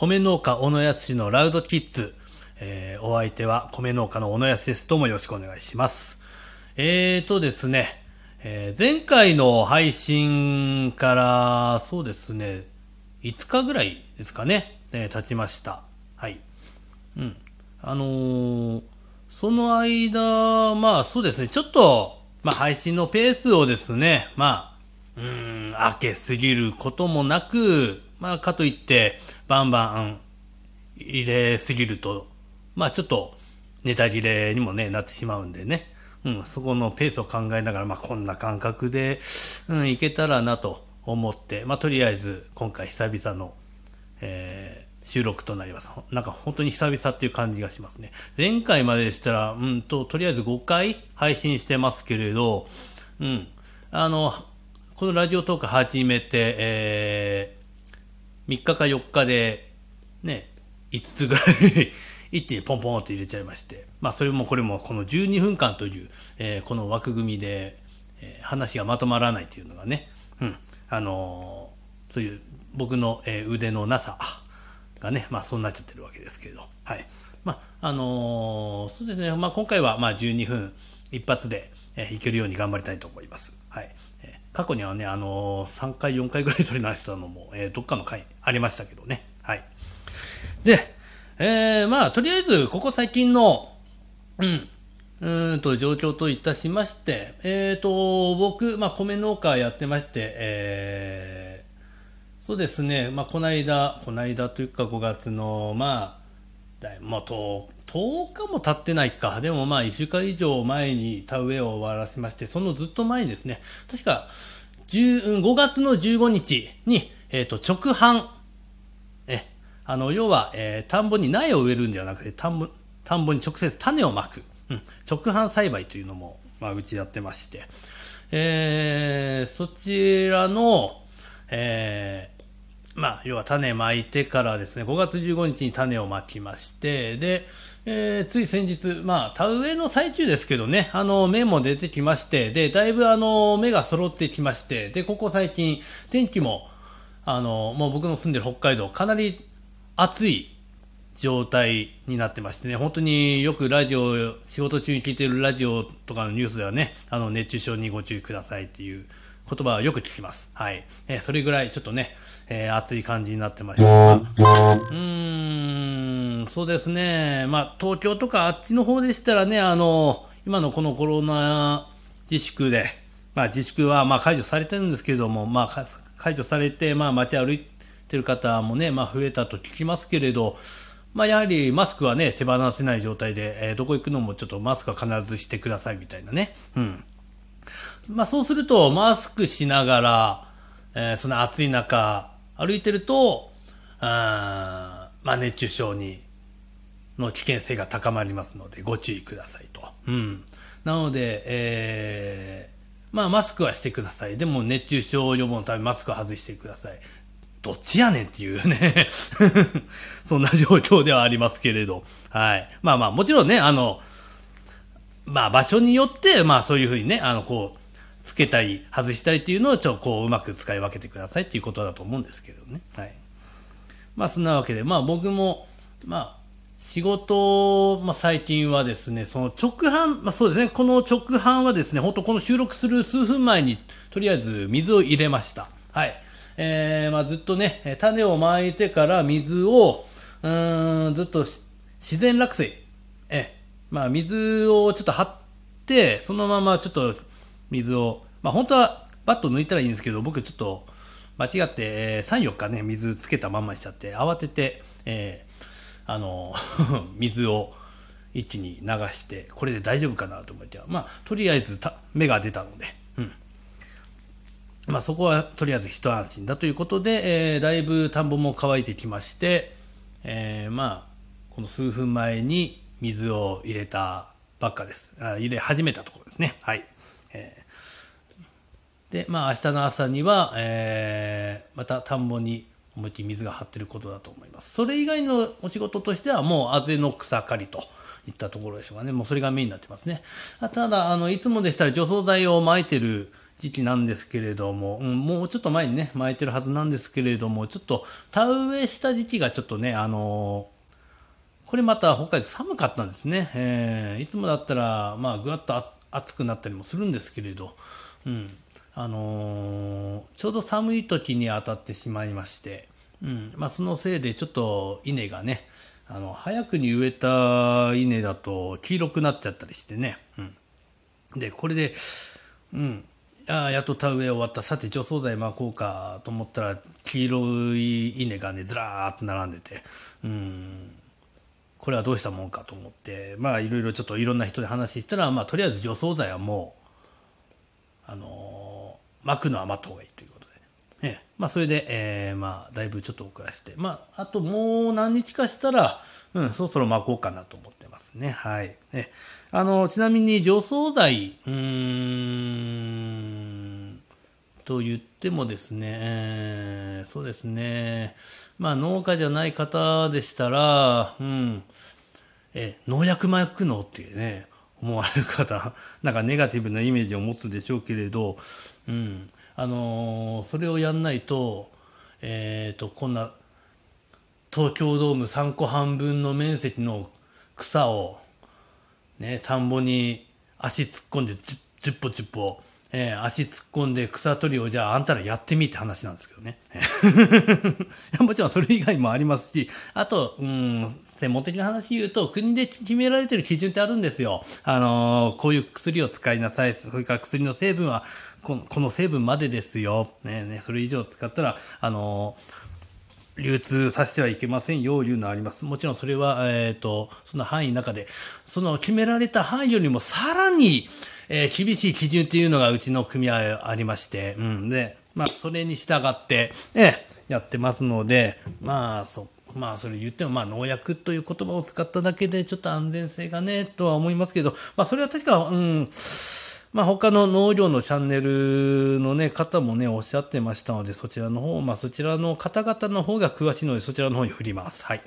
米農家小野康のラウドキッズ。えー、お相手は米農家の小野康です。どうもよろしくお願いします。えーとですね、えー、前回の配信から、そうですね、5日ぐらいですかね、えー、経ちました。はい。うん。あのー、その間、まあそうですね、ちょっと、まあ配信のペースをですね、まあ、うん、開けすぎることもなく、まあかといって、バンバン入れすぎると、まあちょっとネタ切れにもね、なってしまうんでね。うん、そこのペースを考えながら、まあこんな感覚で、うん、いけたらなと思って、まあとりあえず今回久々の、えー、収録となります。なんか本当に久々っていう感じがしますね。前回まででしたら、うんと、とりあえず5回配信してますけれど、うん、あの、このラジオトーク始めて、えー、3日か4日で、ね、5つぐらい 一気にポンポンって入れちゃいまして、まあそれもこれもこの12分間という、えー、この枠組みで、えー、話がまとまらないというのがね、うん、あのー、そういう僕の、え、腕のなさがね、まあそうなっちゃってるわけですけれど、はい。まあ、あの、そうですね、まあ今回はまあ12分一発で、えー、いけるように頑張りたいと思います。はい。過去にはね、あのー、3回、4回ぐらい取り直したのも、えー、どっかの回ありましたけどね。はい。で、えー、まあ、とりあえず、ここ最近の、うん、うんと、状況といたしまして、えっ、ー、と、僕、まあ、米農家やってまして、えー、そうですね、まあ、この間、この間というか5月の、まあ、もう10、10日も経ってないか。でもまあ、1週間以上前に田植えを終わらせまして、そのずっと前にですね、確か、5月の15日に、えっ、ー、と、直販、あの、要は、えー、田んぼに苗を植えるんではなくて、田んぼ、田んぼに直接種をまく。うん、直販栽培というのも、まあ、うちやってまして、えー、そちらの、え、まあ、要は種まいてからですね、5月15日に種をまきまして、で、えー、つい先日、まあ、田植えの最中ですけどね、あの、芽も出てきまして、で、だいぶあの、芽が揃ってきまして、で、ここ最近、天気も、あの、もう僕の住んでる北海道、かなり暑い状態になってましてね、本当によくラジオ、仕事中に聞いてるラジオとかのニュースではね、あの、熱中症にご注意くださいっていう言葉はよく聞きます。はい。えー、それぐらいちょっとね、えー、暑い感じになってました。うーん、そうですね。まあ、東京とかあっちの方でしたらね、あの、今のこのコロナ自粛で、まあ、自粛はま解除されてるんですけれども、まあ、解除されて、まあ、街歩いて、てる方もね、まあ増えたと聞きますけれど、まあやはりマスクはね、手放せない状態で、えー、どこ行くのもちょっとマスクは必ずしてくださいみたいなね。うん。まあそうすると、マスクしながら、えー、その暑い中、歩いてると、あまあ熱中症に、の危険性が高まりますので、ご注意くださいと。うん。なので、えー、まあマスクはしてください。でも熱中症予防のためマスク外してください。どっちやねんっていうね そんな状況ではありますけれど。はい。まあまあ、もちろんね、あの、まあ場所によって、まあそういうふうにね、あの、こう、つけたり、外したりっていうのをちょっとこう、うまく使い分けてくださいっていうことだと思うんですけどね。はい。まあそんなわけで、まあ僕も、まあ、仕事、まあ、最近はですね、その直販、まあ、そうですね、この直販はですね、本当この収録する数分前に、とりあえず水を入れました。はい。えー、まあ、ずっとね、種をまいてから水を、うーん、ずっと自然落水。え、まあ、水をちょっと張って、そのままちょっと水を、まあ、本当はバット抜いたらいいんですけど、僕ちょっと間違って、えー、3、4日ね、水つけたまんましちゃって、慌てて、えー、あの、水を一気に流して、これで大丈夫かなと思って、まあ、とりあえずた芽が出たので、うんまあ、そこはとりあえず一安心だということで、えー、だいぶ田んぼも乾いてきまして、えー、まあ、この数分前に水を入れたばっかです。あ入れ始めたところですね。はい。えー、で、まあ、明日の朝には、えー、また田んぼに思いっきり水が張ってることだと思います。それ以外のお仕事としては、もうあぜの草刈りといったところでしょうかね。もうそれがメインになってますね。ただ、あの、いつもでしたら除草剤を撒いてる時期なんですけれども、うん、もうちょっと前にね、巻いてるはずなんですけれども、ちょっと田植えした時期がちょっとね、あのこれまた北海道寒かったんですね。えー、いつもだったら、まあ、ぐわっと暑くなったりもするんですけれど、うん、あのー、ちょうど寒い時に当たってしまいまして、うんまあ、そのせいでちょっと稲がね、あの早くに植えた稲だと黄色くなっちゃったりしてね、うん、でこれで、うん、あやっと田植え終わった。さて除草剤巻こうかと思ったら黄色い稲がねずらーっと並んでて、うん、これはどうしたもんかと思ってまあいろいろちょっといろんな人で話したら、まあ、とりあえず除草剤はもう、あのー、巻くのは待った方がいいということで、ええ。まあ、それで、えー、まあだいぶちょっと遅らせて。まああともう何日かしたら、うん、そろそろ巻こうかなと思ってますね。はい。えあのちなみに除草剤うーんと言ってもですね、えー、そうですね。まあ農家じゃない方でしたら、うん、え、農薬巻くの？っていうね、思われる方、なんかネガティブなイメージを持つでしょうけれど、うん、あのー、それをやんないと、え、ー、と、こんな、東京ドーム3個半分の面積の草を、ね、田んぼに足突っ込んで10歩10歩えー、足突っ込んで草取りをじゃああんたらやってみって話なんですけどね。もちろんそれ以外もありますし、あと、うん、専門的な話言うと、国で決められてる基準ってあるんですよ。あのー、こういう薬を使いなさい。それから薬の成分はこの、この成分までですよ。ねね、それ以上使ったら、あのー、流通させてはいけませんよ、いうのあります。もちろんそれは、えっ、ー、と、その範囲の中で、その決められた範囲よりもさらに、えー、厳しい基準っていうのがうちの組合ありまして、うん、で、まあ、それに従って、えー、やってますので、まあ、そまあ、それ言っても、まあ、農薬という言葉を使っただけで、ちょっと安全性がね、とは思いますけど、まあ、それは確か、うん、まあ、他の農業のチャンネルのね、方もね、おっしゃってましたので、そちらの方、まあ、そちらの方々の方が詳しいので、そちらの方に振ります。はい。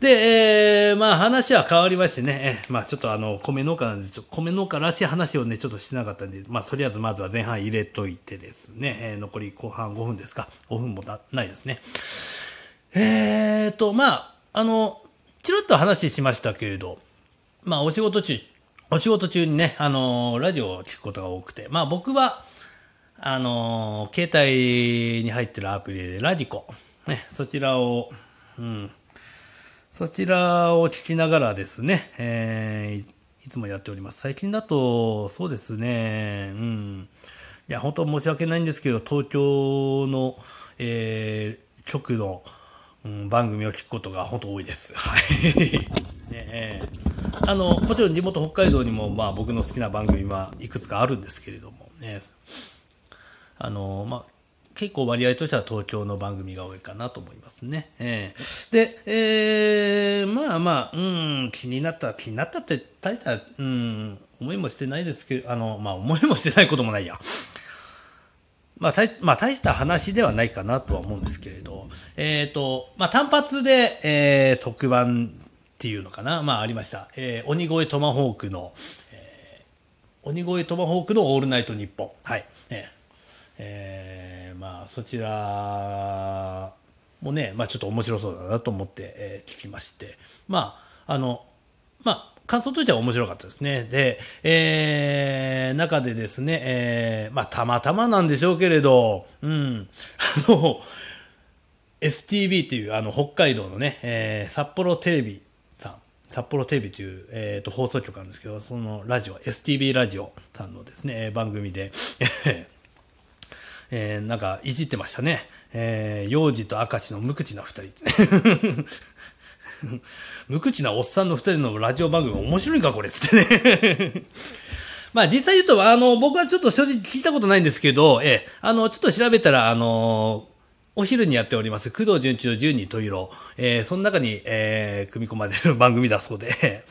で、えー、まあ話は変わりましてね、えまあちょっとあの、米農家なんで、米農家らしい話をね、ちょっとしてなかったんで、まあとりあえずまずは前半入れといてですね、えー、残り後半5分ですか、5分もないですね。えーと、まあ、あの、チロッと話しましたけれど、まあお仕事中、お仕事中にね、あの、ラジオを聞くことが多くて、まあ僕は、あの、携帯に入ってるアプリでラジコ、ね、そちらを、うん、そちらを聞きながらですね、えー、いつもやっております。最近だと、そうですね、うん。いや、本当申し訳ないんですけど、東京の、えー、局の、うん、番組を聞くことが本当多いです。はい。ねえー、あの、もちろん地元北海道にも、まあ僕の好きな番組はいくつかあるんですけれどもね、あの、まあ、結構割合としては東京の番組が多いかなと思いますね。えー、で、えー、まあまあ、うん、気になった、気になったって、大した、うん、思いもしてないですけど、あの、まあ思いもしてないこともないや。まあ、大、まあ、大した話ではないかなとは思うんですけれど、えっ、ー、と、まあ、単発で、えー、特番っていうのかな、まあ、ありました。えー、鬼越トマホークの、えー、鬼越トマホークのオールナイトニッポン。はい。えーえー、まあそちらもね、まあ、ちょっと面白そうだなと思って、えー、聞きまして。まああのまあ感想としては面白かったですね。で、えー、中でですね、えー、まあ、たまたまなんでしょうけれど、うん、あの、STB っていう、あの、北海道のね、えー、札幌テレビさん、札幌テレビという、えーと、放送局なんですけど、そのラジオ、STB ラジオさんのですね、番組で、えー、なんかいじってましたね。えー、幼児と赤字の無口な二人。無口なおっさんの二人のラジオ番組面白いかこれつってね まあ実際言うと、あの、僕はちょっと正直聞いたことないんですけど、えー、あの、ちょっと調べたら、あのお昼にやっております、工藤純一の十二十色、えー、その中に、えー、組み込まれる番組だそうで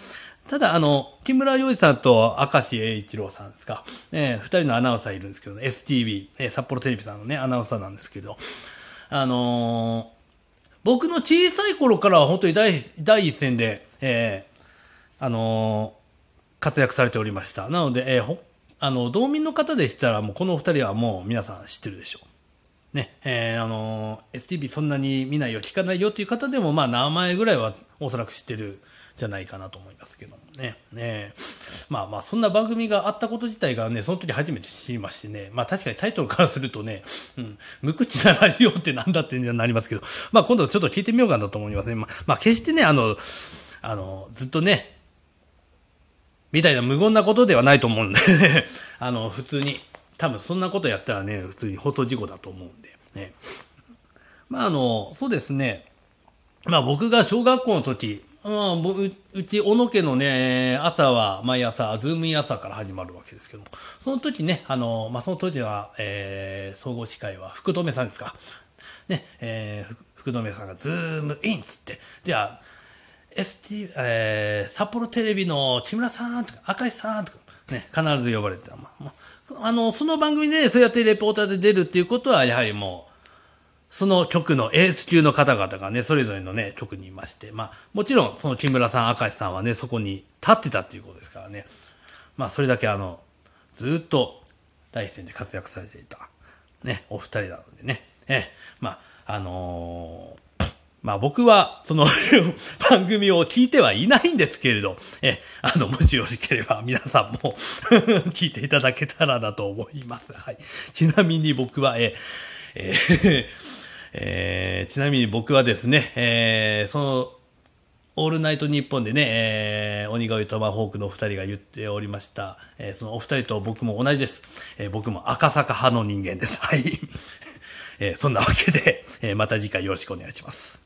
ただ、あの、木村洋二さんと明石栄一郎さんですか、えー、二人のアナウンサーいるんですけど、STV、えー、札幌テレビさんのね、アナウンサーなんですけど、あのー、僕の小さい頃からは本当に第第一線で、えー、あのー、活躍されておりました。なので、えー、あの、道民の方でしたら、もうこの二人はもう皆さん知ってるでしょう。ね、えー、あの、STV そんなに見ないよ、聞かないよっていう方でも、まあ、名前ぐらいはおそらく知ってるじゃないかなと思いますけどもね。ねまあまあ、そんな番組があったこと自体がね、その時初めて知りましてね、まあ確かにタイトルからするとね、うん、無口なラジオってなんだってなりますけど、まあ今度ちょっと聞いてみようかなと思いますね。まあ、まあ、決してね、あの、あの、ずっとね、みたいな無言なことではないと思うんで あの、普通に、多分そんなことやったらね、普通に放送事故だと思うんで、ね。まああの、そうですね、まあ僕が小学校の時、うん、ううち、小野家のね、朝は、毎朝、ズームイン朝から始まるわけですけども、その時ね、あの、まあ、その当時は、えー、総合司会は福留さんですか。ね、えー、福留さんがズームインっつって、じゃあ、ST、えー、札幌テレビの木村さんとか、赤石さんとか、ね、必ず呼ばれてた。まあ、あの、その番組でそうやってレポーターで出るっていうことは、やはりもう、その局のエース級の方々がね、それぞれのね、局にいまして、まあ、もちろん、その木村さん、赤石さんはね、そこに立ってたっていうことですからね。まあ、それだけあの、ずっと第一線で活躍されていた、ね、お二人なのでね、え、まあ、あのーまあ僕はその 番組を聞いてはいないんですけれど、え、あの、もしよろしければ皆さんも 聞いていただけたらなと思います。はい。ちなみに僕は、え、えー、えー、ちなみに僕はですね、えー、その、オールナイトニッポンでね、えー、鬼越トマホークのお二人が言っておりました、えー、そのお二人と僕も同じです。えー、僕も赤坂派の人間です。はい。えー、そんなわけで、えー、また次回よろしくお願いします。